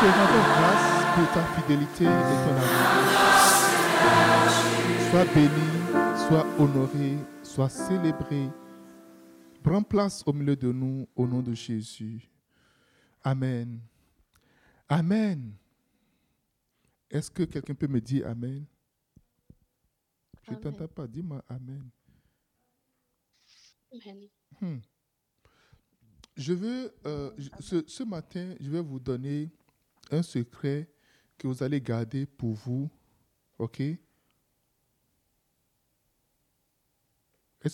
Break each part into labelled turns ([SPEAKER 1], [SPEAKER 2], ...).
[SPEAKER 1] te rendons grâce pour ta fidélité et ton amour. Sois béni, sois honoré, sois célébré. Prends place au milieu de nous au nom de Jésus. Amen. Amen. Est-ce que quelqu'un peut me dire Amen? Je ne t'entends pas. Dis-moi Amen.
[SPEAKER 2] Amen.
[SPEAKER 1] Hmm. Je veux, euh, ce matin, je vais vous donner un secret que vous allez garder pour vous. OK? Est-ce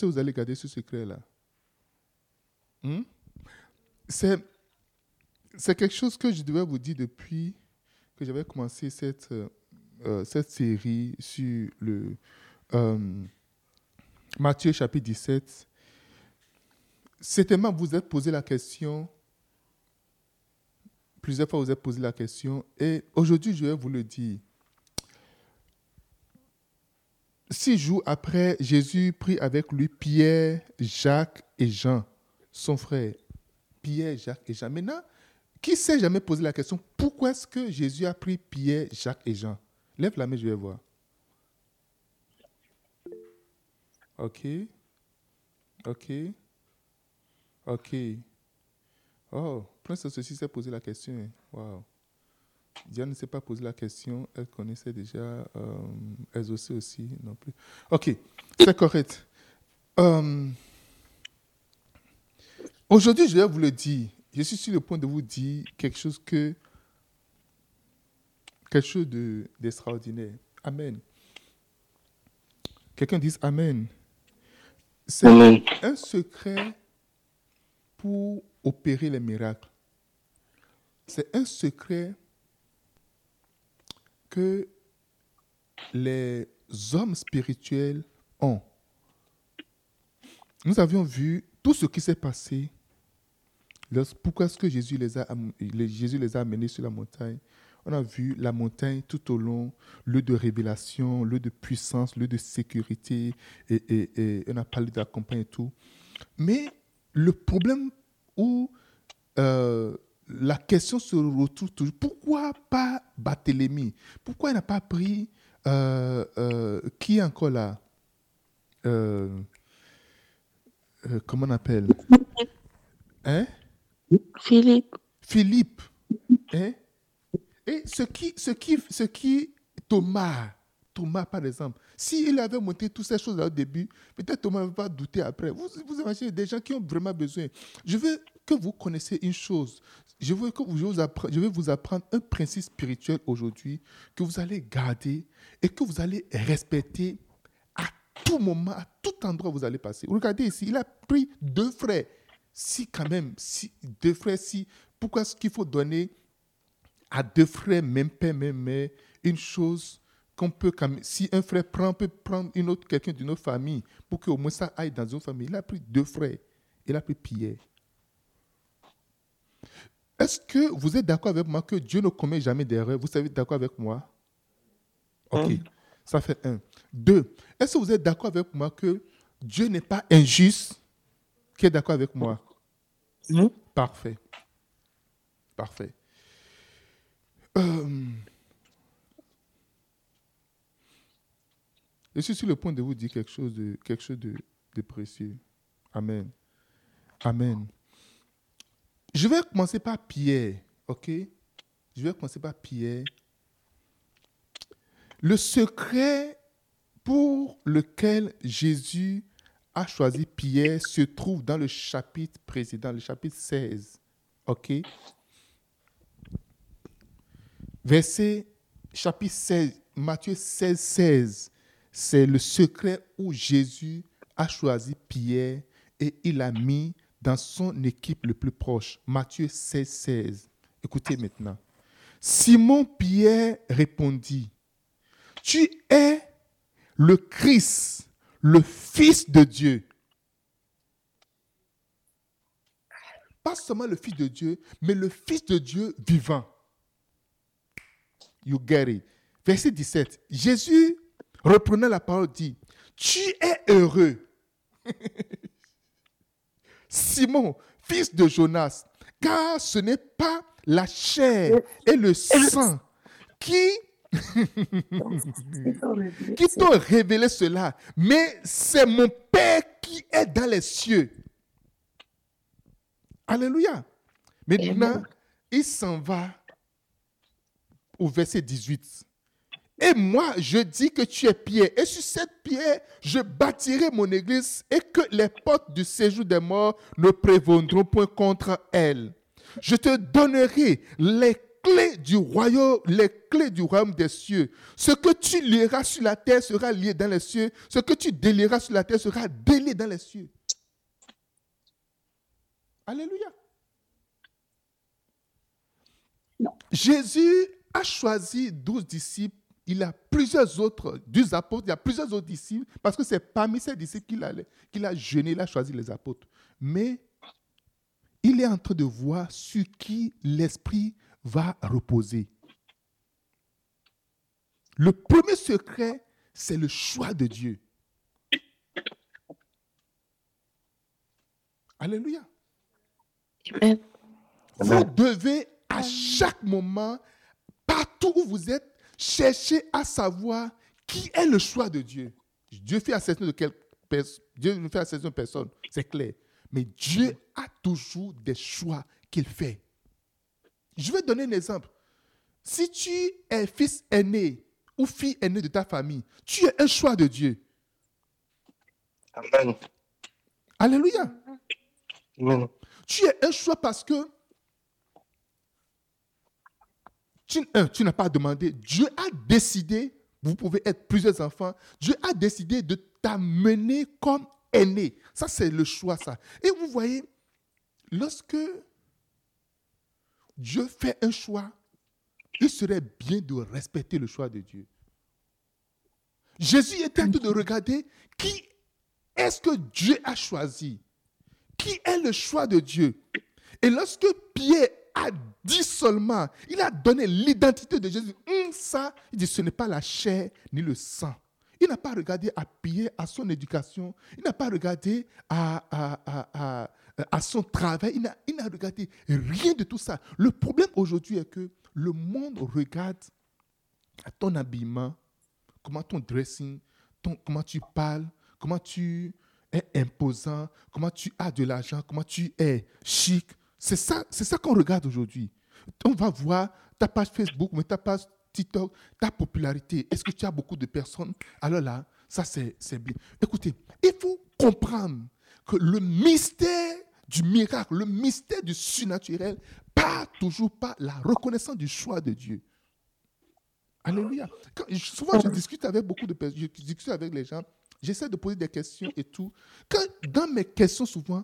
[SPEAKER 1] que vous allez garder ce secret-là? Hmm? C'est, quelque chose que je devais vous dire depuis que j'avais commencé cette, euh, euh, cette série sur le euh, Matthieu chapitre 17 certainement vous êtes posé la question, plusieurs fois vous êtes posé la question, et aujourd'hui je vais vous le dire. Six jours après, Jésus prit avec lui Pierre, Jacques et Jean, son frère. Pierre, Jacques et Jean. Maintenant, qui s'est jamais posé la question, pourquoi est-ce que Jésus a pris Pierre, Jacques et Jean? Lève la main, je vais voir. Ok. Ok. Ok. Oh, Prince ceci s'est posé la question. hein. Wow. Diane ne s'est pas posé la question. Elle connaissait déjà. Euh, elle aussi aussi non plus. Ok, c'est correct. Euh, Aujourd'hui, je vais vous le dire. Je suis sur le point de vous dire quelque chose que quelque chose de- d'extraordinaire. Amen. Quelqu'un dise Amen. C'est un secret pour opérer les miracles. C'est un secret que les hommes spirituels ont. Nous avions vu tout ce qui s'est passé. Pourquoi est-ce que Jésus les, a, Jésus les a amenés sur la montagne On a vu la montagne tout au long, lieu de révélation, lieu de puissance, lieu de sécurité, et, et- et on a parlé de la campagne et tout. Mais le problème où euh, la question se retrouve toujours, pourquoi pas Barthélemy? Pourquoi il n'a pas pris, euh, euh, qui est encore là? Comment on appelle? Hein?
[SPEAKER 2] Philippe.
[SPEAKER 1] Philippe. Hein? Et ce qui, ce qui, ce qui, Thomas, Thomas par exemple, s'il avait monté toutes ces choses-là au début, peut-être Thomas n'avait pas douté après. Vous, vous imaginez des gens qui ont vraiment besoin. Je veux que vous connaissiez une chose. Je veux que vous, je, vous vous apprendre un principe spirituel aujourd'hui que vous allez garder et que vous allez respecter à tout moment, à tout endroit où vous allez passer. Regardez ici, il a pris deux frères. Si quand même, si deux frères, si, pourquoi est-ce qu'il faut donner à deux frères, même père, même mère, une chose qu'on peut, quand même- si un frère prend, peut prendre une autre, quelqu'un d'une autre famille, pour qu'au moins ça aille dans une famille. Il a pris deux frères. Il a pris Pierre. Est-ce que vous êtes d'accord avec moi que Dieu ne commet jamais d'erreur? Vous savez d'accord avec moi? Ok, ça fait un. Deux, est-ce que vous êtes d'accord avec moi que Dieu n'est pas injuste? Qui est d'accord avec moi? Parfait. Parfait. Euh, Je suis sur le point de vous dire quelque chose de, quelque chose de, précieux. Amen. Amen. Je vais commencer par Pierre, ok? Je vais commencer par Pierre. Le secret pour lequel Jésus a choisi Pierre se trouve dans le chapitre précédent, le chapitre 16. OK? Verset, chapitre 16, Matthieu 16, 16. C'est le secret où Jésus a choisi Pierre et il l'a mis dans son équipe le plus proche. Matthieu 16, 16. Écoutez maintenant. Simon Pierre répondit, Tu es le Christ, le Fils de Dieu. Pas seulement le Fils de Dieu, mais le Fils de Dieu vivant. You get it. Verset 17. Jésus, reprenant la parole, dit, Tu es heureux, Simon, fils de Jonas, car ce n'est pas la chair et le sang qui, qui t'ont révélé cela, mais c'est mon Père qui est dans les cieux. Alléluia. Maintenant, il s'en va au verset 18. Et moi, je dis que tu es pierre. Et sur cette pierre, je bâtirai mon église et que les portes du séjour des morts ne prévaudront point contre elle. Je te donnerai les clés du royaume, les clés du royaume des cieux. Ce que tu lieras sur la terre sera lié dans les cieux. Ce que tu délieras sur la terre sera délié dans les cieux. Alléluia. Jésus a choisi douze disciples. Il a plusieurs autres, douze apôtres, il y a plusieurs autres disciples, parce que c'est parmi ces disciples qu'il a, qu'il a jeûné, il a choisi les apôtres. Mais il est en train de voir sur qui l'Esprit va reposer. Le premier secret, c'est le choix de Dieu. Alléluia. Vous devez à chaque moment, partout où vous êtes, chercher à savoir qui est le choix de Dieu. Dieu fait de quelle Dieu ne fait association de personne, c'est clair. Mais Dieu a toujours des choix qu'il fait. Je vais donner un exemple. Si tu es fils aîné ou fille aînée de ta famille, tu es un choix de Dieu.
[SPEAKER 3] Amen.
[SPEAKER 1] Alléluia.
[SPEAKER 3] Amen.
[SPEAKER 1] Tu es un choix parce que tu, tu n'as pas demandé. Dieu a décidé, vous pouvez être plusieurs enfants, Dieu a décidé de t'amener comme aîné. Ça, c'est le choix, ça. Et vous voyez, lorsque Dieu fait un choix, il serait bien de respecter le choix de Dieu. Jésus est en train de regarder qui est-ce que Dieu a choisi. Qui est le choix de Dieu Et lorsque Pierre a dit seulement, il a donné l'identité de Jésus, hum, ça, il dit, ce n'est pas la chair ni le sang. Il n'a pas regardé à Pierre, à son éducation, il n'a pas regardé à, à, à, son travail, il n'a regardé rien de tout ça. Le problème aujourd'hui est que le monde regarde à ton habillement, comment ton dressing, ton, comment tu parles, comment tu es imposant, comment tu as de l'argent, comment tu es chic. C'est ça, c'est ça qu'on regarde aujourd'hui. On va voir ta page Facebook, mais ta page TikTok, ta popularité. Est-ce que tu as beaucoup de personnes? Alors là, ça c'est bien. Écoutez, il faut comprendre que le mystère du miracle, le mystère du surnaturel, pas toujours pas la reconnaissance du choix de Dieu. Alléluia. souvent, je discute avec beaucoup de personnes, je discute avec les gens, j'essaie de poser des questions et tout. Quand, dans mes questions, souvent,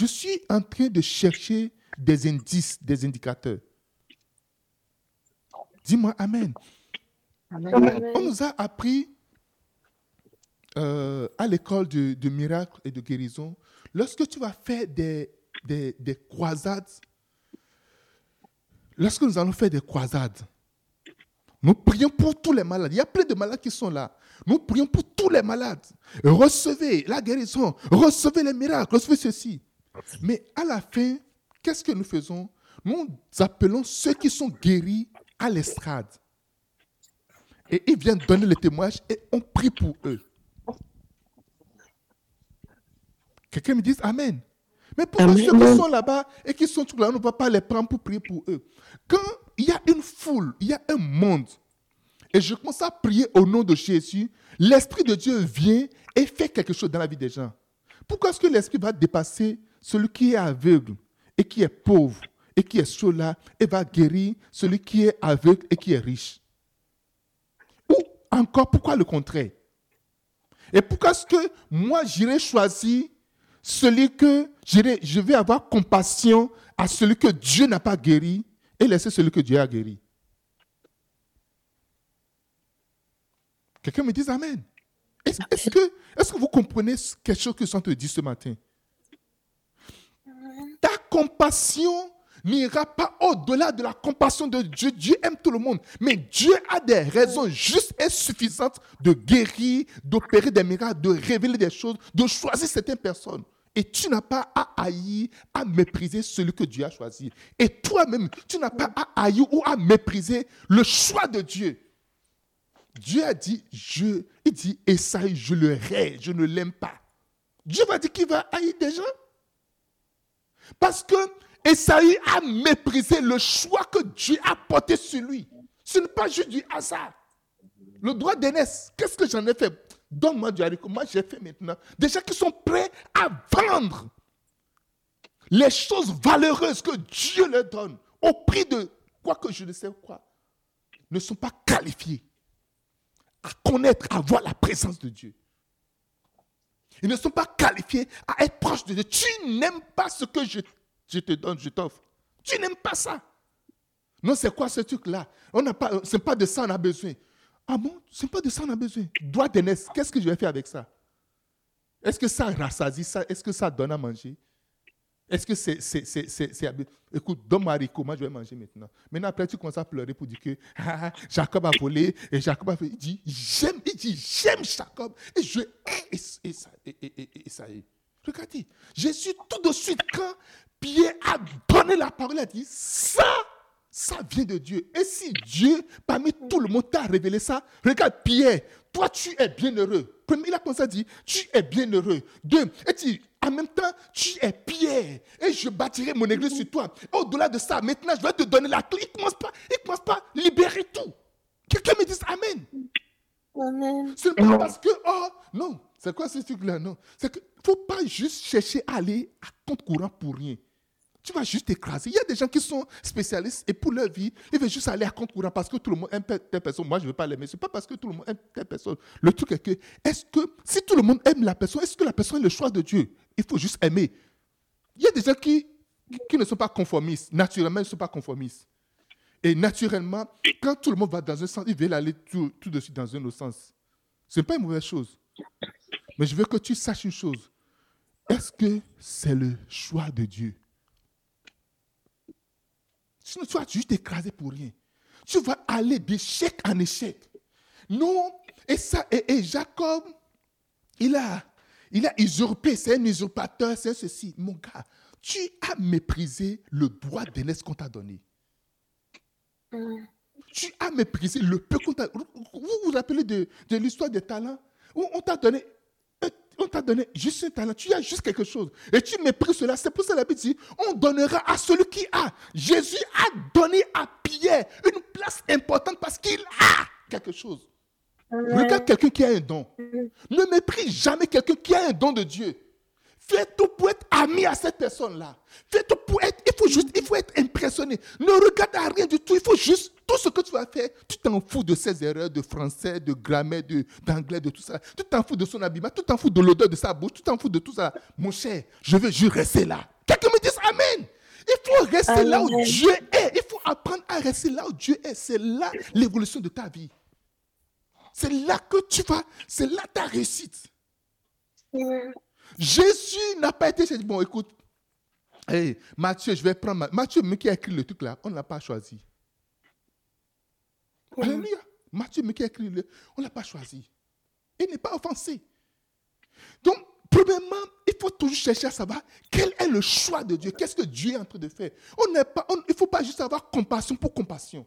[SPEAKER 1] je suis en train de chercher des indices, des indicateurs. Dis-moi Amen. On nous a appris euh, à l'école de, de miracles et de guérison, lorsque tu vas faire des, des, des croisades, lorsque nous allons faire des croisades, nous prions pour tous les malades. Il y a plein de malades qui sont là. Nous prions pour tous les malades. Recevez la guérison, recevez les miracles, recevez ceci. Mais à la fin, qu'est-ce que nous faisons? Nous appelons ceux qui sont guéris à l'estrade. Et ils viennent donner le témoignage et on prie pour eux. Quelqu'un me dit Amen. Mais pourquoi ceux qui sont là-bas et qui sont tout là, on ne va pas les prendre pour prier pour eux? Quand il y a une foule, il y a un monde, et je commence à prier au nom de Jésus, l'Esprit de Dieu vient et fait quelque chose dans la vie des gens. Pourquoi est-ce que l'Esprit va dépasser celui qui est aveugle et qui est pauvre et qui est chaud là et va guérir celui qui est aveugle et qui est riche Ou encore, pourquoi le contraire? Et pourquoi est-ce que moi j'irai choisir celui que je vais avoir compassion à celui que Dieu n'a pas guéri et laisser celui que Dieu a guéri? Quelqu'un me dit Amen. Est-ce que, est que vous comprenez quelque chose que je suis en train de dire ce matin? Compassion n'ira pas au-delà de la compassion de Dieu. Dieu aime tout le monde, mais Dieu a des raisons justes et suffisantes de guérir, d'opérer des miracles, de révéler des choses, de choisir certaines personnes. Et tu n'as pas à haïr, à mépriser celui que Dieu a choisi. Et toi-même, tu n'as pas à haïr ou à mépriser le choix de Dieu. Dieu a dit, je, il dit, Esaïe, je le hais, je ne l'aime pas. Dieu va dire qu'il va haïr des gens. Parce que Esaïe a méprisé le choix que Dieu a porté sur lui. Ce n'est pas juste du hasard. Le droit d'aînesse, qu'est-ce que j'en ai fait? Donne-moi du haricot. Moi, j'ai fait maintenant. Des gens qui sont prêts à vendre les choses valeureuses que Dieu leur donne au prix de quoi que je ne sais quoi, ne sont pas qualifiés à connaître, à voir la présence de Dieu. Ils ne sont pas qualifiés à être proches de Dieu. Tu n'aimes pas ce que je, te donne, je t'offre. Tu n'aimes pas ça. Non, c'est quoi ce truc-là? On n'a pas, pas de ça on a besoin. Ah bon? C'est pas de ça on a besoin. Droit d'aînesse, qu'est-ce que je vais faire avec ça? Est-ce que ça rassasie ça? Est-ce que ça donne à manger? Est-ce que c'est, c'est, c'est, c'est, Écoute, donne-moi haricot, moi je vais manger maintenant. Maintenant, après, tu commences à pleurer pour dire que ah, Jacob a volé et Jacob a fait. Il dit, j'aime, il dit, j'aime Jacob et je hais et, ça, et, et, et, ça est. Regardez, Jésus, tout de suite, quand Pierre a donné la parole, il a dit, ça, ça vient de Dieu. Et si Dieu, parmi tout le monde, t'a révélé ça, regarde Pierre, toi tu es bienheureux. Premier, il a commencé à dire, tu es bienheureux. Deux, et tu, en même temps, tu es Pierre. Et je bâtirai mon église sur toi. Au-delà de ça, maintenant, je vais te donner la clé. Il ne commence pas, il commence pas à libérer tout. Quelqu'un me dise Amen. Amen. Ce n'est pas parce que, oh, non, c'est quoi ce truc-là? Non. C'est qu'il ne faut pas juste chercher à aller à compte courant pour rien. Tu vas juste t'écraser. Il y a des gens qui sont spécialistes et pour leur vie, ils veulent juste aller à compte courant parce que tout le monde aime telle personne. Moi, je ne veux pas l'aimer. Ce n'est pas parce que tout le monde aime telle personne. Le truc est que, est-ce que, si tout le monde aime la personne, est-ce que la personne est le choix de Dieu? Il faut juste aimer. Il y a des gens qui, qui ne sont pas conformistes. Naturellement, ils ne sont pas conformistes. Et naturellement, quand tout le monde va dans un sens, ils veulent aller tout, tout de suite dans un autre sens. Ce n'est pas une mauvaise chose. Mais je veux que tu saches une chose. Est-ce que c'est le choix de Dieu? Sinon, tu vas juste écraser pour rien. Tu vas aller d'échec en échec. Non. Et ça, et, Jacob, il a, il a usurpé, c'est un usurpateur, c'est ceci. Mon gars, tu as méprisé le droit d'aînesse qu'on t'a donné. Tu as méprisé le peu qu'on t'a Vous vous rappelez de, l'histoire des talents? On t'a donné on t'a donné juste un talent, tu as juste quelque chose. Et tu méprises cela. C'est pour ça la Bible dit, on donnera à celui qui a. Jésus a donné à Pierre une place importante parce qu'il a quelque chose. Regarde quelqu'un qui a un don. Ne méprise jamais quelqu'un qui a un don de Dieu. Fais tout pour être ami à cette personne-là. Fais tout pour être. Il faut juste, il faut être impressionné. Ne regarde à rien du tout. Il faut juste tout ce que tu vas faire. Tu t'en fous de ses erreurs de français, de grammaire, d'anglais, de, tout ça. Tu t'en fous de son habillement. Tu t'en fous de l'odeur de sa bouche. Tu t'en fous de tout ça. Mon cher, je veux juste rester là. Quelqu'un me dise Amen. Il faut rester là où Dieu est. Il faut apprendre à rester là où Dieu est. C'est là l'évolution de ta vie. C'est là que tu vas. C'est là ta réussite. Jésus n'a pas été dit, bon, écoute, hey, Matthieu, je vais prendre. Matthieu, mais qui a écrit le truc là, on ne l'a pas choisi. Alléluia. Matthieu, mais qui a écrit le on ne l'a pas choisi. Il n'est pas offensé. Donc, premièrement, il faut toujours chercher à savoir quel est le choix de Dieu. Qu'est-ce que Dieu est en train de faire? On pas, Il ne faut pas juste avoir compassion pour compassion.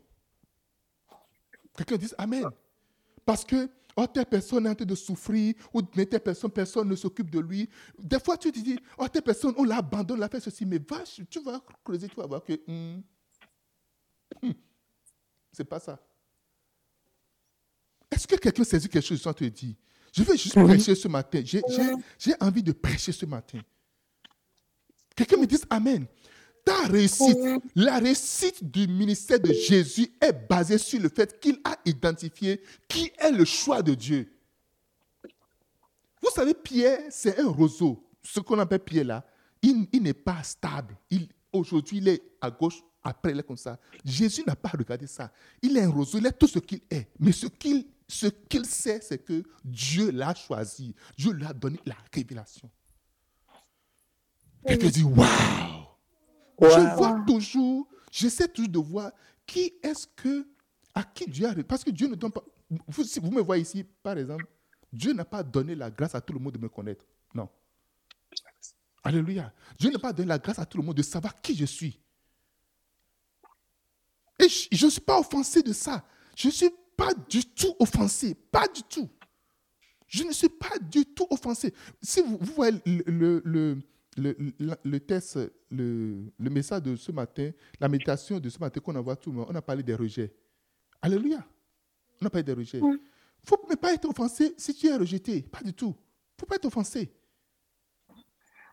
[SPEAKER 1] Quelqu'un dit Amen. Parce que Oh, telle personne est en train de souffrir, ou telle personne, personne ne s'occupe de lui. Des fois, tu te dis, oh, telle personne, on l'abandonne, on a fait ceci, mais va, tu vas creuser, tu vas voir que. Hmm, hmm, c'est pas ça. Est-ce que quelqu'un saisit quelque chose sans te dire? Je veux juste prêcher ce matin. J'ai envie de prêcher ce matin. Quelqu'un me dise Amen ta réussite, la réussite du ministère de Jésus est basée sur le fait qu'il a identifié qui est le choix de Dieu. Vous savez, Pierre, c'est un roseau. Ce qu'on appelle Pierre là, il, n'est pas stable. Aujourd'hui, il est à gauche, après, il est comme ça. Jésus n'a pas regardé ça. Il est un roseau, il est tout ce qu'il est. Mais ce qu'il ce qu'il sait, c'est que Dieu l'a choisi. Dieu lui a donné la révélation. Et te dit, waouh! Je vois toujours, j'essaie toujours de voir qui est-ce que, à qui Dieu a. Parce que Dieu ne donne pas. Vous, si vous me voyez ici, par exemple, Dieu n'a pas donné la grâce à tout le monde de me connaître. Non. Alléluia. Dieu n'a pas donné la grâce à tout le monde de savoir qui je suis. Et je ne suis pas offensé de ça. Je ne suis pas du tout offensé. Pas du tout. Je ne suis pas du tout offensé. Si vous, voyez le, le, le, le, test, le, message de ce matin, la méditation de ce matin qu'on envoie tout le monde, on a parlé des rejets. Alléluia. On a parlé des rejets. Il ne faut pas être offensé si tu es rejeté. Pas du tout. Il ne faut pas être offensé.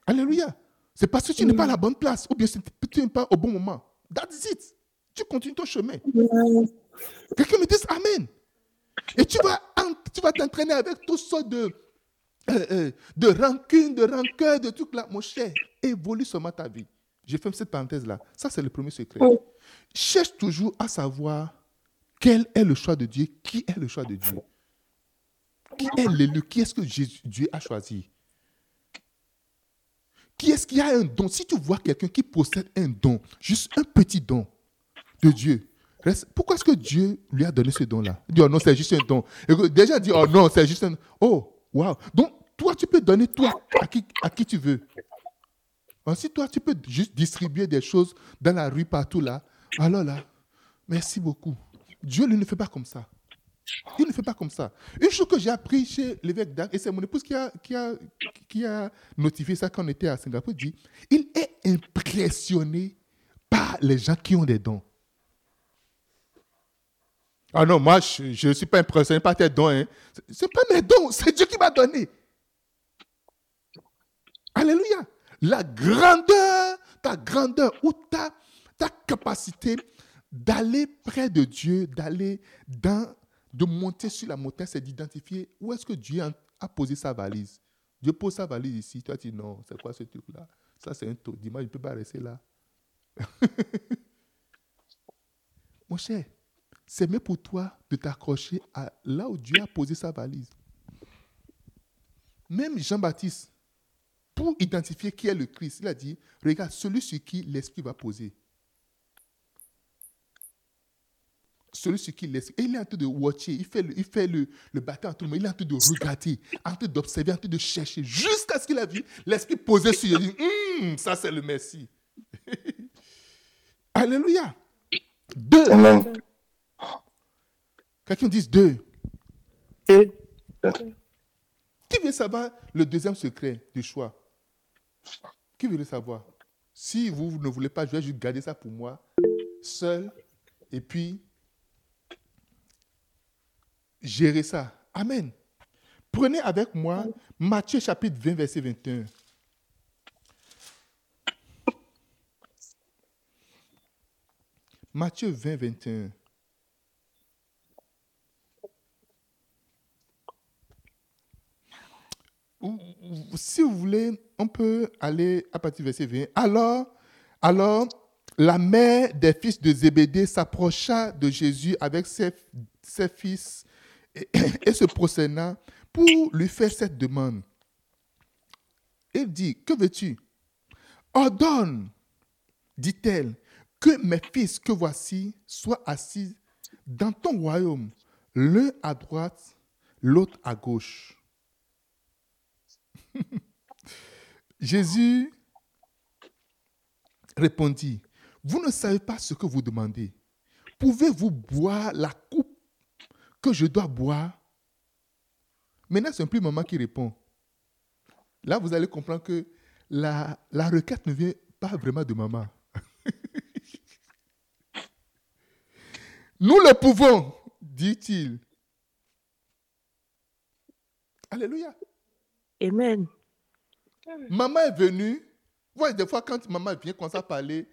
[SPEAKER 1] Alléluia. C'est parce que tu n'es pas à la bonne place ou bien tu n'es pas au bon moment. That's it. Tu continues ton chemin. Quelqu'un me dit Amen. Et tu vas, tu vas t'entraîner avec toutes sortes de, euh, euh, de rancune, de rancœur, de trucs là. Mon cher, évolue seulement ta vie. Je ferme cette parenthèse-là. Ça, c'est le premier secret. Cherche toujours à savoir quel est le choix de Dieu, qui est le choix de Dieu. Qui est l'élu, qui est-ce que Dieu a choisi? Qui est-ce qui a un don? Si tu vois quelqu'un qui possède un don, juste un petit don de Dieu, pourquoi est-ce que Dieu lui a donné ce don-là Il dit, oh non, c'est juste un don. Et déjà, dit, oh non, c'est juste un Oh, waouh. Donc, toi, tu peux donner toi à qui, à qui tu veux. Ensuite, toi, tu peux juste distribuer des choses dans la rue partout là. Alors là, merci beaucoup. Dieu lui ne fait pas comme ça. Il ne fait pas comme ça. Une chose que j'ai appris chez l'évêque d'Arc, et c'est mon épouse qui a, qui, a, qui a notifié ça quand on était à Singapour, dit il est impressionné par les gens qui ont des dons. Ah non, moi, je ne suis pas impressionné par tes dons. Hein. Ce n'est pas mes dons, c'est Dieu qui m'a donné. Alléluia. La grandeur, ta grandeur ou ta, ta capacité d'aller près de Dieu, d'aller dans de monter sur la montagne, c'est d'identifier où est-ce que Dieu a posé sa valise. Dieu pose sa valise ici. Toi, tu dis non, c'est quoi ce truc-là? Ça, c'est un taux. Dis-moi, je ne peux pas rester là. Mon cher, c'est mieux pour toi de t'accrocher à là où Dieu a posé sa valise. Même Jean-Baptiste, pour identifier qui est le Christ, il a dit, regarde, celui sur qui l'Esprit va poser. celui sur qui laisse. Et il est en train de watcher, il fait le, il fait le, le tout le monde, il est en train de regarder, en train d'observer, en train de chercher, jusqu'à ce qu'il a vu l'esprit posé sur lui. Hum, ça c'est le Messie. Alléluia. Deux. Quelqu'un dit deux. Qui veut savoir le deuxième secret du choix? Qui veut le savoir? Si vous ne voulez pas, je vais juste garder ça pour moi, seul, et puis gérer ça. Amen. Prenez avec moi Matthieu chapitre 20, verset 21. Matthieu 20, 21. Si vous voulez, on peut aller à partir du verset 20. Alors, alors, la mère des fils de Zébédée s'approcha de Jésus avec ses, ses fils et, se procéda pour lui faire cette demande. Il dit, que veux-tu? Ordonne, dit-elle, que mes fils que voici soient assis dans ton royaume, l'un à droite, l'autre à gauche. Jésus répondit, vous ne savez pas ce que vous demandez. Pouvez-vous boire la coupe que je dois boire? Maintenant, c'est un plus maman qui répond. Là, vous allez comprendre que la, la requête ne vient pas vraiment de maman. Nous le pouvons, dit-il. Alléluia.
[SPEAKER 2] Amen.
[SPEAKER 1] Maman est venue. Vous voyez, des fois, quand maman vient commencer à parler,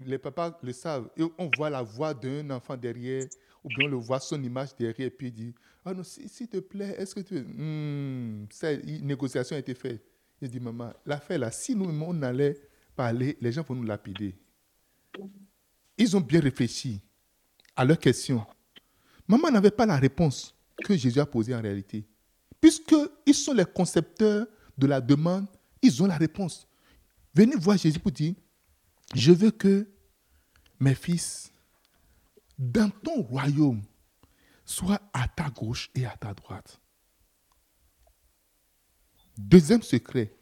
[SPEAKER 1] les papas le savent. Et on voit la voix d'un enfant derrière ou bien on le voit son image derrière et puis il dit Ah non, s'il te plaît, est-ce que tu. Hmm, cette négociation a été faite. Il dit Maman, l'affaire là, si nous on allait parler, les gens vont nous lapider. Ils ont bien réfléchi à leurs questions. Maman n'avait pas la réponse que Jésus a posée en réalité. Puisqu'ils sont les concepteurs de la demande, ils ont la réponse. Venez voir Jésus pour dire Je veux que mes fils dans ton royaume soit à ta gauche et à ta droite. Deuxième secret,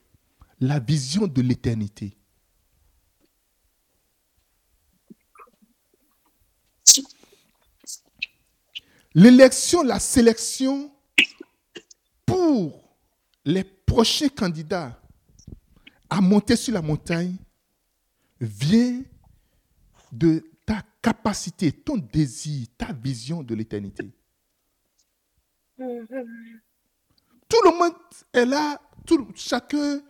[SPEAKER 1] la vision de l'éternité. L'élection, la sélection pour les prochains candidats à monter sur la montagne vient de ta capacité, ton désir, ta vision de l'éternité. Tout le monde est là, tout, chacun,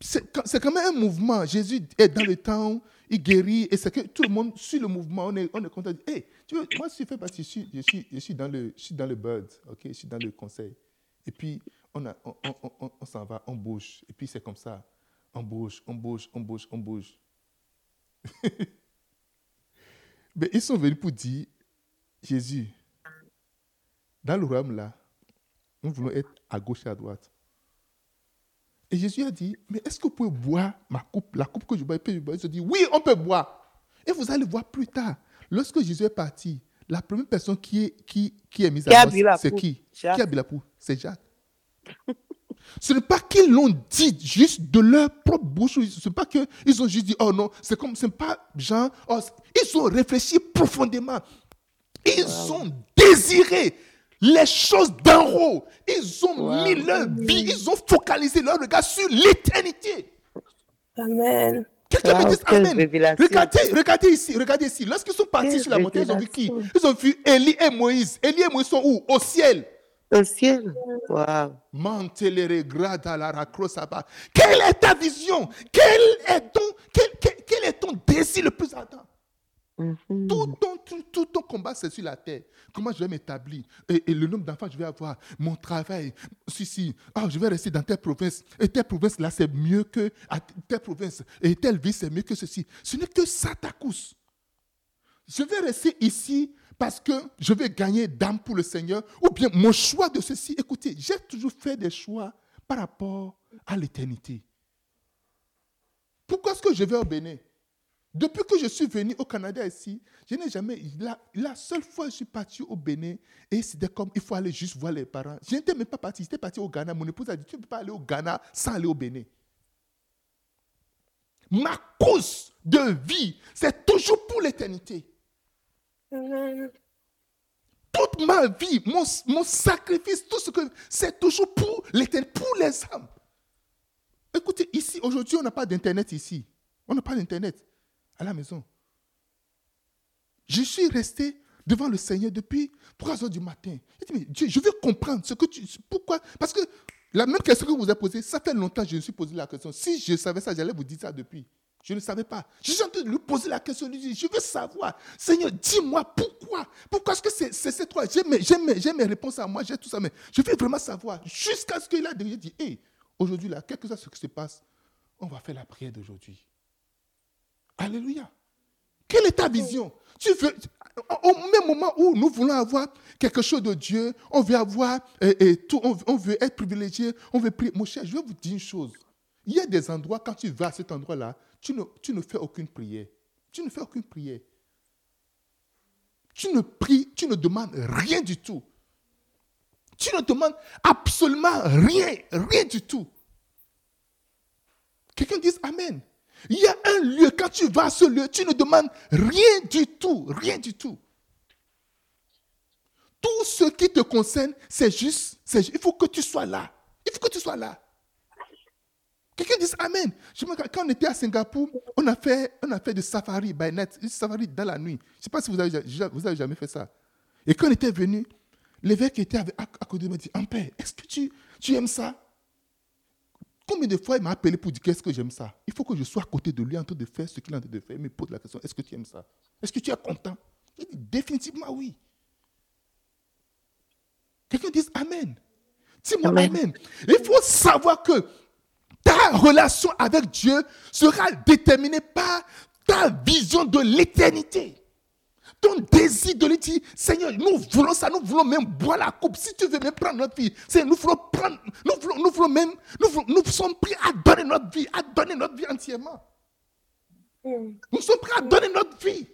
[SPEAKER 1] c'est quand même un mouvement. Jésus est dans le temps, il guérit, et c'est que tout le monde suit le mouvement. On est, on est content. Hey, tu vois, moi, je fais partie, je suis, je suis, je suis, dans le, je suis dans le bird, ok, je suis dans le conseil. Et puis, on, a, on, s'en va, on bouge. Et puis, c'est comme ça. On bouge, on bouge, on bouge, on bouge. Mais ils sont venus pour dire, Jésus, dans le royaume là, nous voulons être à gauche et à droite. Et Jésus a dit, mais est-ce que vous pouvez boire ma coupe, la coupe que je bois, et puis je bois? Ils ont dit, oui, on peut boire. Et vous allez voir plus tard, lorsque Jésus est parti, la première personne qui est, qui, qui est mise à mort, c'est qui?
[SPEAKER 3] Jacques.
[SPEAKER 1] Qui a bu la poux C'est Jacques. Ce n'est pas qu'ils l'ont dit juste de leur propre bouche. Ce n'est pas qu'ils ont juste dit, oh non, c'est comme, c'est pas genre, oh, ils ont réfléchi profondément. Ils ont désiré les choses d'en haut. Ils ont
[SPEAKER 3] Wow.
[SPEAKER 1] mis leur vie, ils ont focalisé leur regard sur l'éternité.
[SPEAKER 2] Amen.
[SPEAKER 1] Quelqu'un me
[SPEAKER 3] Wow,
[SPEAKER 1] dit Amen.
[SPEAKER 3] révélation.
[SPEAKER 1] Regardez, regardez ici, regardez ici. Lorsqu'ils sont partis
[SPEAKER 3] Quelle
[SPEAKER 1] sur la montagne, ils ont vu qui? Ils ont vu Élie et Moïse. Élie et Moïse sont où? Au ciel.
[SPEAKER 3] Au ciel. Waouh.
[SPEAKER 1] Mantelere grada la racrosaba. Quelle est ta vision? Quel est, ton, quel, quel- quel est ton désir le plus ardent?
[SPEAKER 3] Mhm.
[SPEAKER 1] tout ton, tout, ton combat, c'est sur la terre. Comment je vais m'établir et, le nombre d'enfants que je vais avoir, mon travail. Si, si, ah, je vais rester dans telle province. Et telle province, là, c'est mieux que à telle province. Et telle ville, c'est mieux que ceci. Ce n'est que ça ta course. Je vais rester ici parce que je vais gagner d'âme pour le Seigneur. Ou bien mon choix de ceci. Écoutez, j'ai toujours fait des choix par rapport à l'éternité. Pourquoi est-ce que je vais au Bénin? Depuis que je suis venu au Canada ici, je n'ai jamais. La, la seule fois que je suis parti au Bénin, et c'était comme il faut aller juste voir les parents. Je n'étais même pas parti, j'étais parti au Ghana. Mon épouse a dit Tu ne peux pas aller au Ghana sans aller au Bénin. Ma cause de vie, c'est toujours pour l'éternité. Toute ma vie, mon, mon sacrifice, tout ce que. C'est toujours pour l'éternité, pour les âmes. Écoutez, ici, aujourd'hui, on n'a pas d'Internet ici. On n'a pas d'Internet à la maison. Je suis resté devant le Seigneur depuis 3 heures du matin. Je dis, mais Dieu, je veux comprendre ce que tu. Pourquoi? Parce que la même question que vous avez posée, ça fait longtemps que je me suis posé la question. Si je savais ça, j'allais vous dire ça depuis. Je ne savais pas. Je suis en train de lui poser la question, lui dire, je veux savoir. Seigneur, dis-moi pourquoi? Pourquoi est-ce que c'est c'est ces trois J'ai mes, mes- réponses à moi, j'ai tout ça, mais je veux vraiment savoir. Jusqu'à ce qu'il a dit, hé, aujourd'hui, là, quel que soit ce qui se passe, on va faire la prière d'aujourd'hui. Alléluia. Quelle est ta vision? Tu veux, au même moment où nous voulons avoir quelque chose de Dieu, on veut avoir euh, tout, on, on veut être privilégié, on veut prier. Mon cher, je vais vous dire une chose. Il y a des endroits, quand tu vas à cet endroit-là, tu ne, tu ne fais aucune prière. Tu ne fais aucune prière. Tu ne pries, tu ne demandes rien du tout. Tu ne demandes absolument rien, rien du tout. Quelqu'un dise Amen. Il y a un lieu, quand tu vas à ce lieu, tu ne demandes rien du tout, rien du tout. Tout ce qui te concerne, c'est juste, c'est- il faut que tu sois là. Il faut que tu sois là. Quelqu'un dise Amen. Je me quand on était à Singapour, on a fait, on du safari by night, du safari dans la nuit. Je ne sais pas si vous avez, vous avez jamais fait ça. Et quand on était venu, l'évêque était à, côté de moi dit Ampère, est-ce que tu aimes ça? Combien de fois il m'a appelé pour dire qu'est-ce que j'aime ça? Il faut que je sois à côté de lui en train de faire ce qu'il est en train de faire. Il me pose la question est-ce que tu aimes ça? Est-ce que tu es content? Il dit définitivement oui. Quelqu'un dise Amen. Dis-moi
[SPEAKER 3] Amen.
[SPEAKER 1] Amen. Il faut savoir que ta relation avec Dieu sera déterminée par ta vision de l'éternité. Ton désir de lui dire, Seigneur, nous voulons ça, nous voulons même boire la coupe. Si tu veux même prendre notre vie, Seigneur, nous voulons prendre, nous voulons, nous voulons même, nous, voulons- nous sommes prêts à donner notre vie, à donner notre vie entièrement.
[SPEAKER 2] Mm.
[SPEAKER 1] Nous sommes prêts à donner notre vie.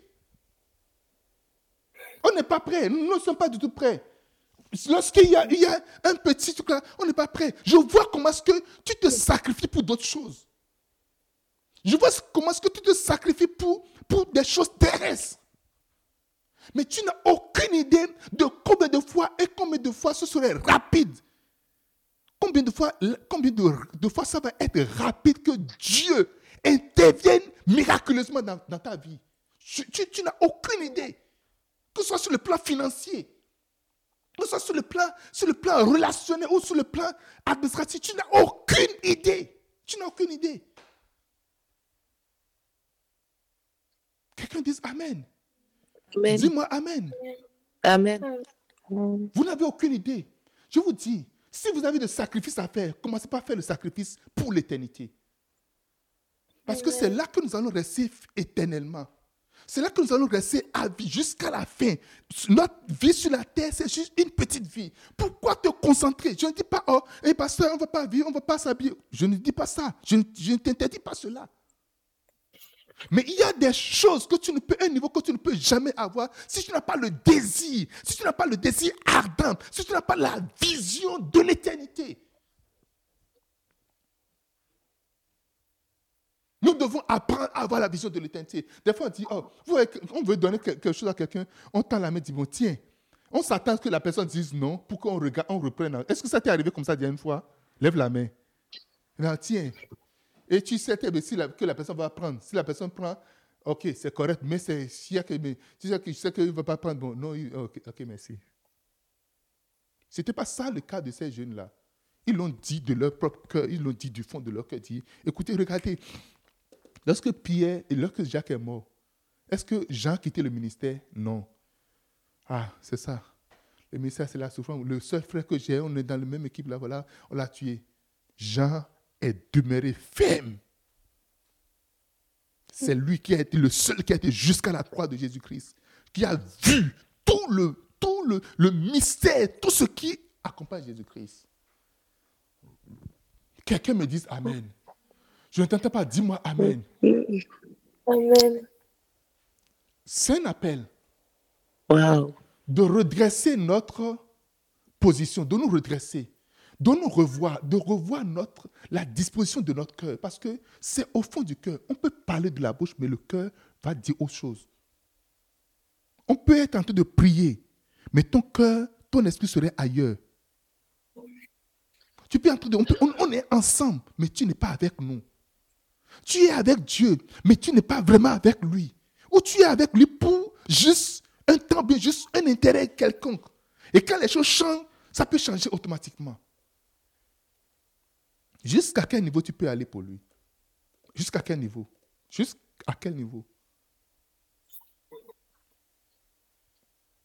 [SPEAKER 1] On n'est pas prêts, nous ne sommes pas du tout prêts. lorsqu'il y a, il y a un petit truc là, on n'est pas prêt. Je vois comment est-ce que tu te sacrifies pour d'autres choses. Je vois comment est-ce que tu te sacrifies pour, pour des choses terrestres. Mais tu n'as aucune idée de combien de fois et combien de fois ce serait rapide. Combien de fois, combien de, fois ça va être rapide que Dieu intervienne miraculeusement dans, ta vie. Tu n'as aucune idée. Que ce soit sur le plan financier, que ce soit sur le plan, sur le plan relationnel ou sur le plan administratif, tu n'as aucune idée. Tu n'as aucune idée. Quelqu'un dise Amen.
[SPEAKER 3] Amen.
[SPEAKER 1] Dis-moi Amen.
[SPEAKER 3] Amen.
[SPEAKER 1] Vous n'avez aucune idée. Je vous dis, si vous avez des sacrifices à faire, commencez par faire le sacrifice pour l'éternité. Parce que c'est là que nous allons rester éternellement. C'est là que nous allons rester à vie jusqu'à la fin. Notre vie sur la terre, c'est juste une petite vie. Pourquoi te concentrer? Je ne dis pas, oh, eh, pasteur, on ne va pas vivre, on ne va pas s'habiller. Je ne dis pas ça. Je ne t'interdis pas cela. Mais il y a des choses que tu ne peux, un niveau que tu ne peux jamais avoir si tu n'as pas le désir, si tu n'as pas le désir ardent, si tu n'as pas la vision de l'éternité. Nous devons apprendre à avoir la vision de l'éternité. Des fois, on dit, oh, vous voyez, on veut donner quelque chose à quelqu'un, on tend la main, dit, bon, tiens. On s'attend que la personne dise non pour qu'on regarde, on reprenne. Est-ce que ça t'est arrivé comme ça déjà une fois? Lève la main. Non, tiens. Et tu sais que, si la, personne va prendre. Si la personne prend, ok, c'est correct, mais c'est, a que, tu sais qu'il ne va pas prendre. Bon, non, ok, merci. Ce n'était pas ça le cas de ces jeunes-là. Ils l'ont dit de leur propre cœur, ils l'ont dit du fond de leur cœur. Dit, écoutez, regardez, lorsque Pierre et lorsque Jacques est mort, est-ce que Jean a quitté le ministère? Non. Ah, c'est ça. Le ministère, c'est la souffrance. Le seul frère que j'ai, on est dans la même équipe là, voilà, on l'a tué. Jean est demeuré ferme. C'est lui qui a été le seul qui a été jusqu'à la croix de Jésus-Christ, qui a vu tout le, tout le, le mystère, tout ce qui accompagne Jésus-Christ. Quelqu'un me dise Amen. Je ne t'entends pas, dis-moi Amen.
[SPEAKER 2] Amen.
[SPEAKER 1] C'est un appel
[SPEAKER 3] Wow.
[SPEAKER 1] de redresser notre position, de nous redresser, de nous revoir, de revoir notre, la disposition de notre cœur. Parce que c'est au fond du cœur. On peut parler de la bouche, mais le cœur va dire autre chose. On peut être en train de prier, mais ton cœur, ton esprit serait ailleurs. Tu on, on- on est ensemble, mais tu n'es pas avec nous. Tu es avec Dieu, mais tu n'es pas vraiment avec lui. Ou tu es avec lui pour juste un temps, juste un intérêt quelconque. Et quand les choses changent, ça peut changer automatiquement. Jusqu'à quel niveau tu peux aller pour lui? Jusqu'à quel niveau? Jusqu'à quel niveau?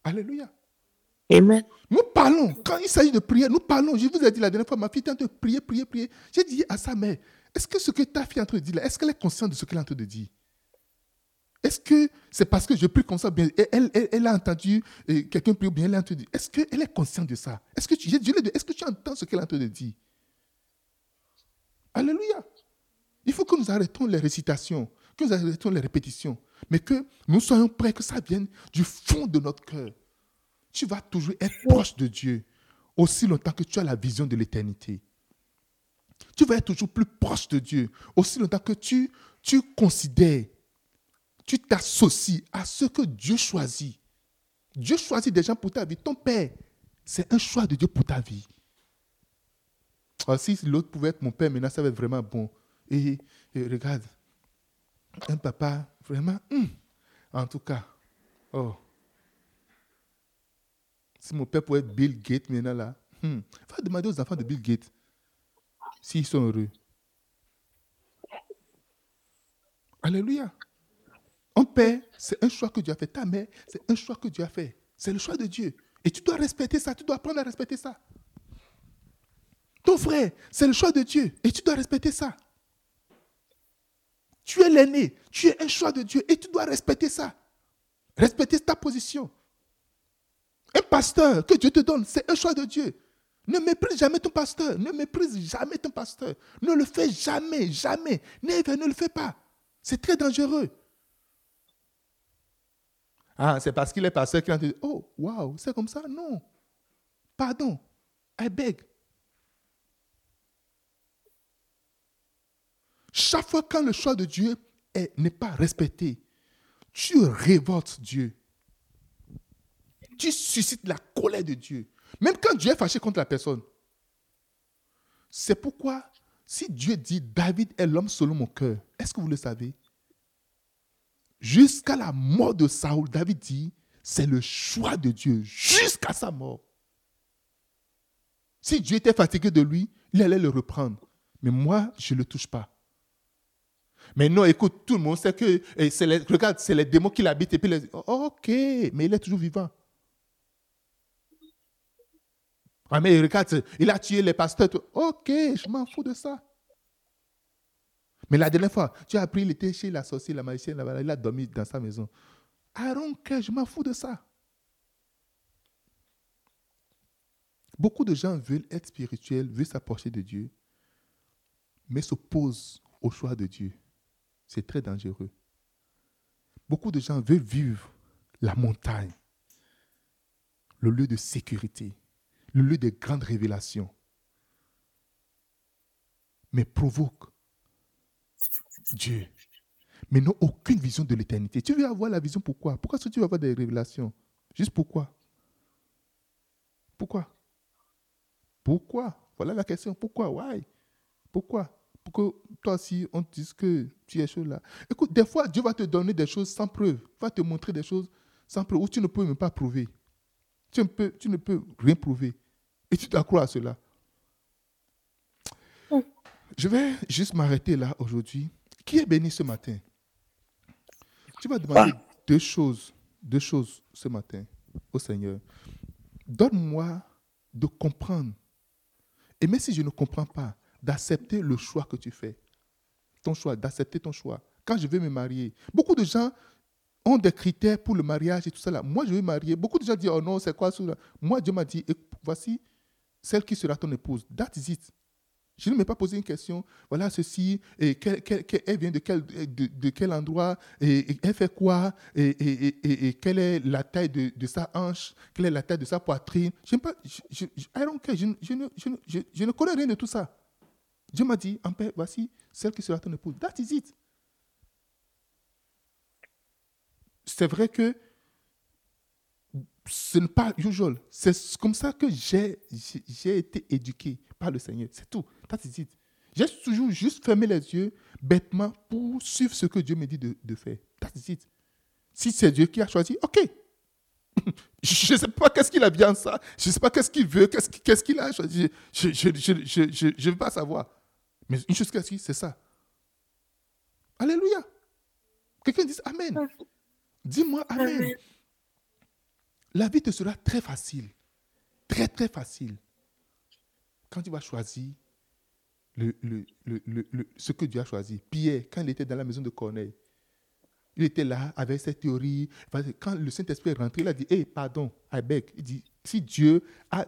[SPEAKER 1] Alléluia.
[SPEAKER 3] Amen.
[SPEAKER 1] Nous parlons, quand il s'agit de prière, nous parlons. Je vous ai dit la dernière fois, ma fille est en train de prier, prier, prier. J'ai dit à sa mère, est-ce que ce que ta fille est en train de dire là, est-ce qu'elle est consciente de ce qu'elle est en train de dire? Est-ce que c'est parce que je prie comme ça, bien, elle, elle, elle a entendu euh, quelqu'un prier, ou bien elle a entendu. Est-ce qu'elle est consciente de ça? Est-ce que, tu, j'ai dit, est-ce que tu entends ce qu'elle est en train de dire? Alléluia. Il faut que nous arrêtons les récitations, que nous arrêtons les répétitions, mais que nous soyons prêts, que ça vienne du fond de notre cœur. Tu vas toujours être proche de Dieu aussi longtemps que tu as la vision de l'éternité. Tu vas être toujours plus proche de Dieu aussi longtemps que tu, tu considères, tu t'associes à ce que Dieu choisit. Dieu choisit des gens pour ta vie. Ton père, c'est un choix de Dieu pour ta vie. Alors, si l'autre pouvait être mon père, maintenant, ça va être vraiment bon. Et, regarde, un papa, vraiment, hum, en tout cas, oh. Si mon père pouvait être Bill Gates maintenant là, hum, va demander aux enfants de Bill Gates s'ils sont heureux. Alléluia. Un père, c'est un choix que Dieu a fait. Ta mère, c'est un choix que Dieu a fait. C'est le choix de Dieu. Et tu dois respecter ça. Tu dois apprendre à respecter ça. Frère, c'est le choix de Dieu. Et tu dois respecter ça. Tu es l'aîné. Tu es un choix de Dieu. Et tu dois respecter ça. Respecter ta position. Un pasteur que Dieu te donne, c'est un choix de Dieu. Ne méprise jamais ton pasteur. Ne méprise jamais ton pasteur. Ne le fais jamais, jamais. Ne le fais pas. C'est très dangereux. Ah, c'est parce qu'il est pasteur qu'il a dit, oh, waouh, c'est comme ça? Non. pardon. I beg. Chaque fois quand le choix de Dieu est- n'est pas respecté, tu révoltes Dieu. Tu suscites la colère de Dieu. Même quand Dieu est fâché contre la personne. C'est pourquoi, si Dieu dit David est l'homme selon mon cœur, est-ce que vous le savez? Jusqu'à la mort de Saoul, David dit c'est le choix de Dieu jusqu'à sa mort. Si Dieu était fatigué de lui, il allait le reprendre. Mais moi, je ne le touche pas. Mais non, écoute, tout le monde sait que, c'est regarde, c'est les démons qui l'habitent. Et puis, les- oh, ok, mais il est toujours vivant. Ah, mais regarde, il a tué les pasteurs. Ok, je m'en fous de ça. Mais la dernière fois, tu as appris, il était chez la sorcière, la magicienne, là-bas, il a dormi dans sa maison. Care, je m'en fous de ça. Beaucoup de gens veulent être spirituels, veulent s'approcher de Dieu, mais s'opposent au choix de Dieu. C'est très dangereux. Beaucoup de gens veulent vivre la montagne, le lieu de sécurité, le lieu de grandes révélations, mais provoquent Dieu, mais n'ont aucune vision de l'éternité. Tu veux avoir la vision pourquoi? Pourquoi est-ce que tu veux avoir des révélations? Juste pourquoi? Pourquoi? Pourquoi? Voilà la question. Pourquoi? Why? Pourquoi? Pour que toi aussi, on te dise que tu es chaud là. Écoute, des fois, Dieu va te donner des choses sans preuve. Va te montrer des choses sans preuve où tu ne peux même pas prouver. Tu ne peux, tu ne peux rien prouver. Et tu croire à cela. Je vais juste m'arrêter là aujourd'hui. Qui est béni ce matin? Tu vas demander deux choses, deux choses ce matin au Seigneur. Donne-moi de comprendre. Et même si je ne comprends pas, d'accepter le choix que tu fais. Ton choix, d'accepter ton choix. Quand je vais me marier, beaucoup de gens ont des critères pour le mariage et tout ça là. Moi, je vais me marier. Beaucoup de gens disent, oh non, c'est quoi ça Moi, Dieu m'a dit, voici celle qui sera ton épouse. That is it. Je ne m'ai pas posé une question. Voilà ceci, et quel- elle vient de quel, de, quel endroit, et, elle fait quoi, et, et- et- quelle est la taille de, de sa hanche, quelle est la taille de sa poitrine. Je, je- je ne connais rien de tout ça. Dieu m'a dit, en paix, voici celle qui sera ton épouse. That is it. C'est vrai que ce n'est pas usual. C'est comme ça que j'ai été éduqué par le Seigneur. C'est tout. That is it. J'ai toujours juste fermé les yeux bêtement pour suivre ce que Dieu me dit de, de faire. That is it. Si c'est Dieu qui a choisi, ok. Je ne sais pas qu'est-ce qu'il a bien ça. Je ne sais pas qu'est-ce qu'il veut, qu'est-ce qu'il a choisi. Je ne je, je, je, je, pas savoir. Mais une chose qui c'est ça. Alléluia. Quelqu'un dit Amen. Dis-moi Amen.
[SPEAKER 2] Amen.
[SPEAKER 1] La vie te sera très facile. Très, très facile. Quand tu vas choisir le, le- le- ce que Dieu a choisi. Pierre, quand il était dans la maison de Corneille, il était là avec cette théorie. Quand le Saint-Esprit est rentré, il a dit Hé, pardon, I beg. Il dit Si Dieu a.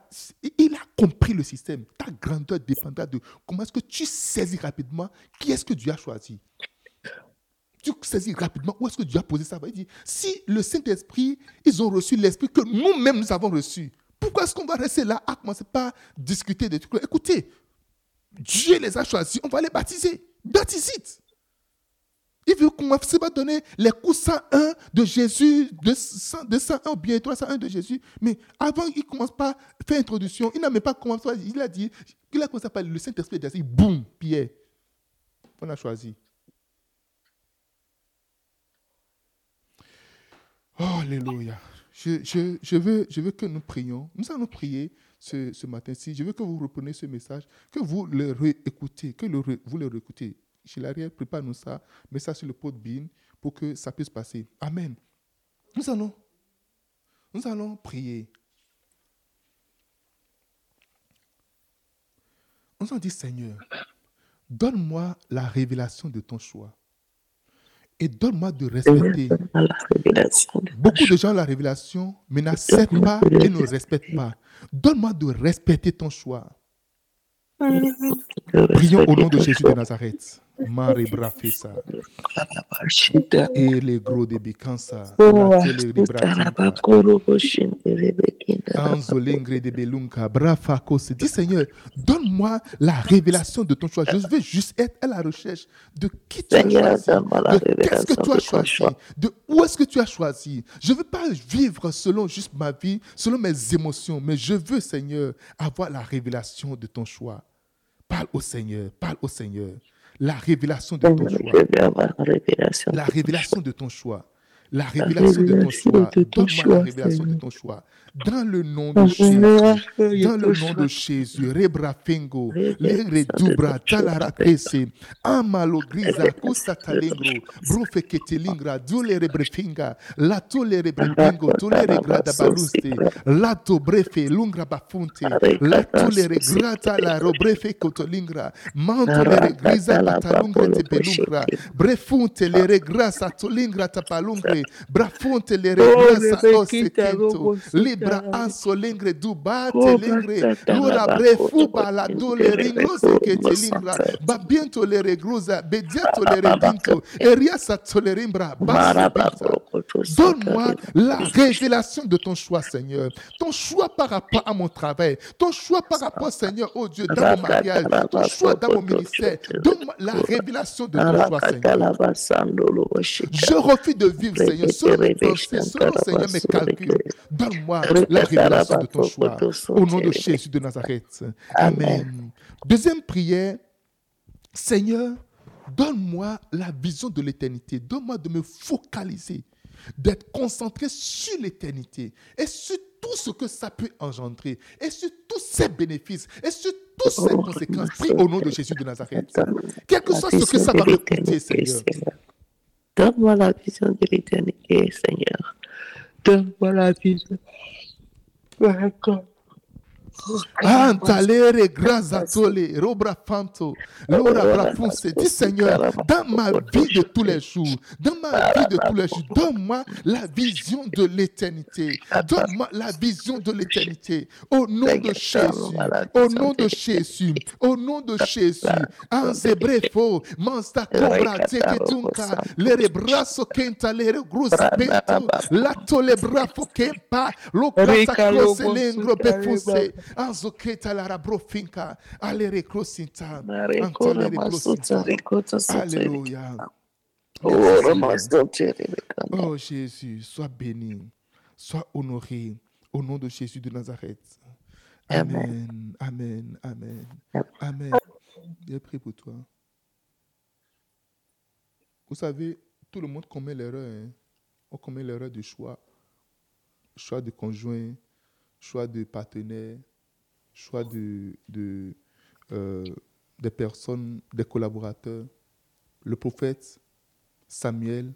[SPEAKER 1] Il a compris le système. Ta grandeur dépendra de comment est-ce que tu saisis rapidement qui est-ce que Dieu a choisi tu saisis rapidement où est-ce que Dieu a posé ça. Il dit, si le Saint-Esprit, ils ont reçu l'Esprit que nous-mêmes nous avons reçu, pourquoi est-ce qu'on va rester là à commencer par discuter des trucs Écoutez, Dieu les a choisis, on va les baptiser. That. Il veut commencer par donner les coups 101 de Jésus, de 100 de 101 ou bien 301 de Jésus. Mais avant, il commence pas à faire introduction. Il n'a même pas commencé. Il a dit, il a commencé par le Saint-Esprit. Dit, boum, Pierre. On a choisi. Oh, Alléluia. Je, veux, que nous prions. Nous allons prier ce, matin-ci. Je veux que vous repreniez ce message, que vous le réécoutez, que vous le réécoutez. Chez l'arrière, prépare-nous ça, mets ça sur le pot de bin pour que ça puisse passer. Amen. Nous allons, nous allons prier. Nous allons dire, Seigneur, donne-moi la révélation de ton choix. Et donne-moi de respecter Beaucoup de gens ont la révélation, mais n'acceptent pas et ne respectent pas. Donne-moi de respecter ton choix. Prions au nom de Jésus de Nazareth. Maribra Fessa.
[SPEAKER 3] Karabashida.
[SPEAKER 1] Et les gros de Bikansa. Tele de Belunka, Brafakos. Dis Seigneur, donne-moi la révélation de ton choix. Je veux juste être à la recherche de qui tu as choisi. De qu'est-ce que tu as choisi. De où est-ce que tu as choisi. Je ne veux pas vivre selon juste ma vie, selon mes émotions, mais je veux, Seigneur, avoir la révélation de ton choix. Parle au Seigneur, parle au Seigneur. La révélation de ton choix.
[SPEAKER 3] la révélation.
[SPEAKER 1] La
[SPEAKER 3] de ton
[SPEAKER 1] choix. La révélation de ton choix. Donne-moi la révélation de ton choix. Dans le nom de Jésus. Dans le nom de Jésus. Rebra Fengo.
[SPEAKER 3] Révélation
[SPEAKER 1] Lere
[SPEAKER 3] de
[SPEAKER 1] Dubra.
[SPEAKER 3] ton choix.
[SPEAKER 1] Talara Kese. Amalo Grisa. Kusa Talingro. Brofe Ketelingra. Dule Rebrefinga. Lato le Rebrefingo. Tole Regrada Baluste. Lato Brefe. Lungra Bafunte. Lato le Regrata la Robrefe Kotolingra. Manto le Regrisa Patalungra Tepelungra. Brefunte le regrasa tolingra tapalungre. Brafunte le regrasa
[SPEAKER 3] Oh,
[SPEAKER 1] ose
[SPEAKER 3] Rebekita,
[SPEAKER 1] kento.
[SPEAKER 3] Robo,
[SPEAKER 1] Libra
[SPEAKER 3] Sutara.
[SPEAKER 1] anso lingre Lura brefu
[SPEAKER 3] Robo,
[SPEAKER 1] balado le
[SPEAKER 3] Sindere,
[SPEAKER 1] ringrose
[SPEAKER 3] Robo,
[SPEAKER 1] ke telingra.
[SPEAKER 3] Basata.
[SPEAKER 1] Babiento le regruza. Bediato le redinto. Eriasa tolerimbra. Donne-moi la révélation de ton choix, Seigneur. Ton choix par rapport à mon travail. Ton choix par rapport, Seigneur, oh Dieu, dans mon mariage. Ton choix dans mon ministère. Donne-moi la révélation de ton choix, Seigneur. Je refuse de vivre, Seigneur, selon mes pensées, selon, Seigneur, mes calculs. Donne-moi la révélation de ton choix. Au nom de Jésus de Nazareth. Amen. Deuxième prière. Seigneur, donne-moi la vision de l'éternité. Donne-moi de me focaliser, d'être concentré sur l'éternité et sur tout ce que ça peut engendrer et sur tous ses bénéfices et sur toutes ses conséquences. Prie au nom de Jésus de Nazareth. Quel que soit ce que ça va me coûter, Seigneur.
[SPEAKER 3] Donne-moi la vision de l'éternité, Seigneur. Donne-moi la vision. D'accord.
[SPEAKER 1] Antalere grazatole, robra fanto, lora brafunse. Dis Seigneur, dans ma vie de tous les jours, dans ma vie de tous les jours, donne-moi la vision de l'éternité. Donne-moi la vision de l'éternité. Au nom de Jésus, au nom de Jésus, au nom de Jésus. Anzebrefo, mansta cobra teketunka, lere braso kenta lere gruz bento, lato le brafo kempa, lo grasa close lengro befunse. Anzoketa la rabrofinka, alere crosinta, antalere crosinta. Alléluia. Oh Jésus, sois béni, sois honoré au nom de Jésus de Nazareth. Amen, amen, amen, amen. J'ai prié pour toi. Vous savez, tout le monde commet l'erreur. hein. On commet l'erreur du choix. Choix de conjoint, choix de partenaire, choix de, euh, des personnes, des collaborateurs. Le prophète Samuel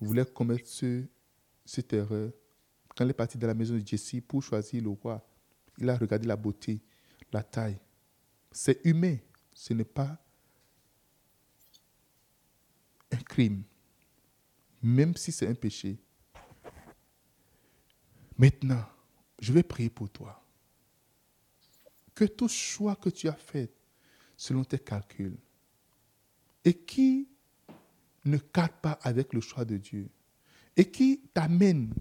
[SPEAKER 1] voulait commettre ce- cette erreur. Quand il est parti de la maison de Jesse pour choisir le roi, il a regardé la beauté, la taille. C'est humain, ce n'est pas un crime, même si c'est un péché. Maintenant, je vais prier pour toi. Que tout choix que tu as fait selon tes calculs. Et qui ne cadre pas avec le choix de Dieu. Et qui t'amène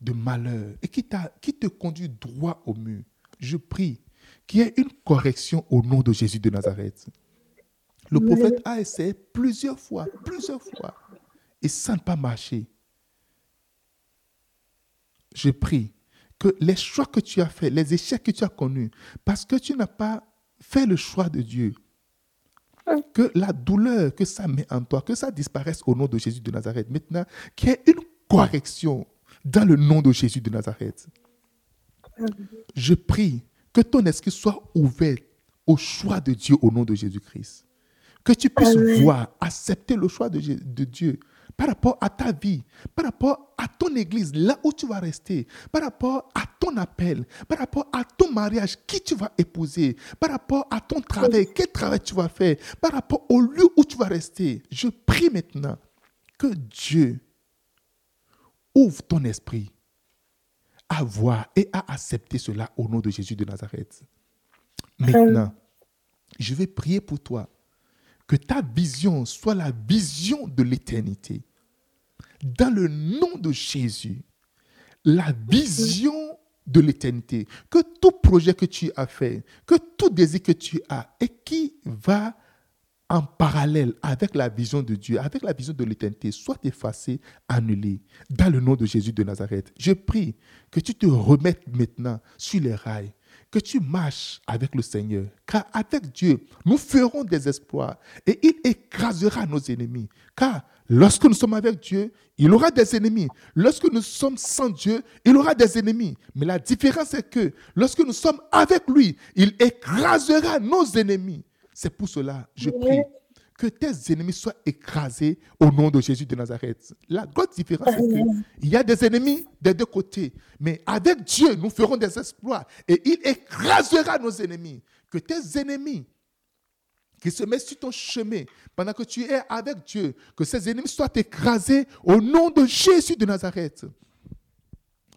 [SPEAKER 1] de malheur. Et qui, te conduit droit au mur, je prie qu'il y ait une correction au nom de Jésus de Nazareth. Le prophète a essayé plusieurs fois, plusieurs fois, et ça n'a pas marché. Je prie que les choix que tu as faits, les échecs que tu as connus, parce que tu n'as pas fait le choix de Dieu, que la douleur que ça met en toi, que ça disparaisse au nom de Jésus de Nazareth. Maintenant, qu'il y ait une correction dans le nom de Jésus de Nazareth. Je prie que ton esprit soit ouvert au choix de Dieu au nom de Jésus-Christ. Que tu puisses
[SPEAKER 2] Amen.
[SPEAKER 1] voir, accepter le choix de Dieu par rapport à ta vie, par rapport à ton église, là où tu vas rester, par rapport à ton appel, par rapport à ton mariage, qui tu vas épouser, par rapport à ton travail, quel travail tu vas faire, par rapport au lieu où tu vas rester. Je prie maintenant que Dieu ouvre ton esprit à voir et à accepter cela au nom de Jésus de Nazareth. Maintenant, je vais prier pour toi Que ta vision soit la vision de l'éternité. Dans le nom de Jésus, la vision de l'éternité, que tout projet que tu as fait, que tout désir que tu as et qui va en parallèle avec la vision de Dieu, avec la vision de l'éternité, soit effacé, annulé, dans le nom de Jésus de Nazareth. Je prie que tu te remettes maintenant sur les rails, que tu marches avec le Seigneur, car avec Dieu, nous ferons des exploits et il écrasera nos ennemis. Car lorsque nous sommes avec Dieu, il aura des ennemis. Lorsque nous sommes sans Dieu, il aura des ennemis. Mais la différence est que lorsque nous sommes avec lui, il écrasera nos ennemis. C'est pour cela, je prie que tes ennemis soient écrasés au nom de Jésus de Nazareth. La grosse différence est qu'il y a des ennemis des deux côtés, mais avec Dieu, nous ferons des exploits et il écrasera nos ennemis. Que tes ennemis qui se mettent sur ton chemin pendant que tu es avec Dieu, que ces ennemis soient écrasés au nom de Jésus de Nazareth.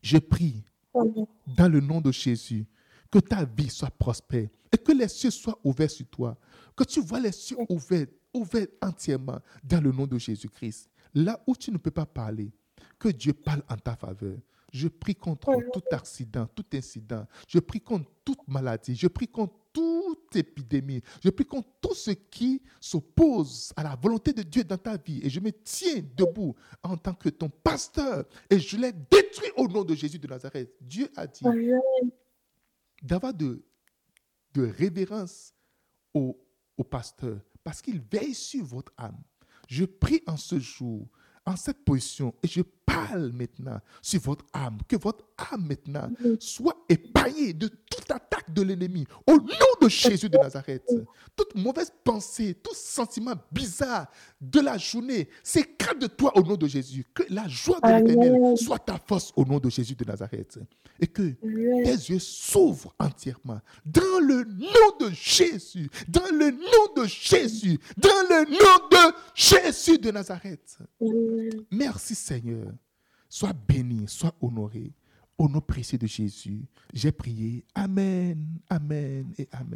[SPEAKER 1] Je prie dans le nom de Jésus que ta vie soit prospère et que les cieux soient ouverts sur toi, que tu vois les cieux ouverts, ouverts entièrement dans le nom de Jésus-Christ. Là où tu ne peux pas parler, que Dieu parle en ta faveur. Je prie contre tout accident, tout incident. Je prie contre toute maladie. Je prie contre toute épidémie. Je prie contre tout ce qui s'oppose à la volonté de Dieu dans ta vie. Et je me tiens debout en tant que ton pasteur. Et je l'ai détruit au nom de Jésus de Nazareth. Dieu a dit d'avoir de, de révérence au, au pasteur parce qu'il veille sur votre âme. Je prie en ce jour, en cette position, et je parle maintenant sur votre âme, que votre âme maintenant soit épargnée de toute attaque de l'ennemi. Au nom de Jésus de Nazareth, toute mauvaise pensée, tout sentiment bizarre de la journée s'écrase de toi au nom de Jésus. Que la joie de l'éternel soit ta force au nom de Jésus de Nazareth. Et que tes yeux s'ouvrent entièrement dans le nom de Jésus, dans le nom de Jésus, dans le nom de Jésus de Nazareth. Merci Seigneur. Sois béni, sois honoré. Au nom précieux de Jésus, j'ai prié. Amen, Amen et Amen.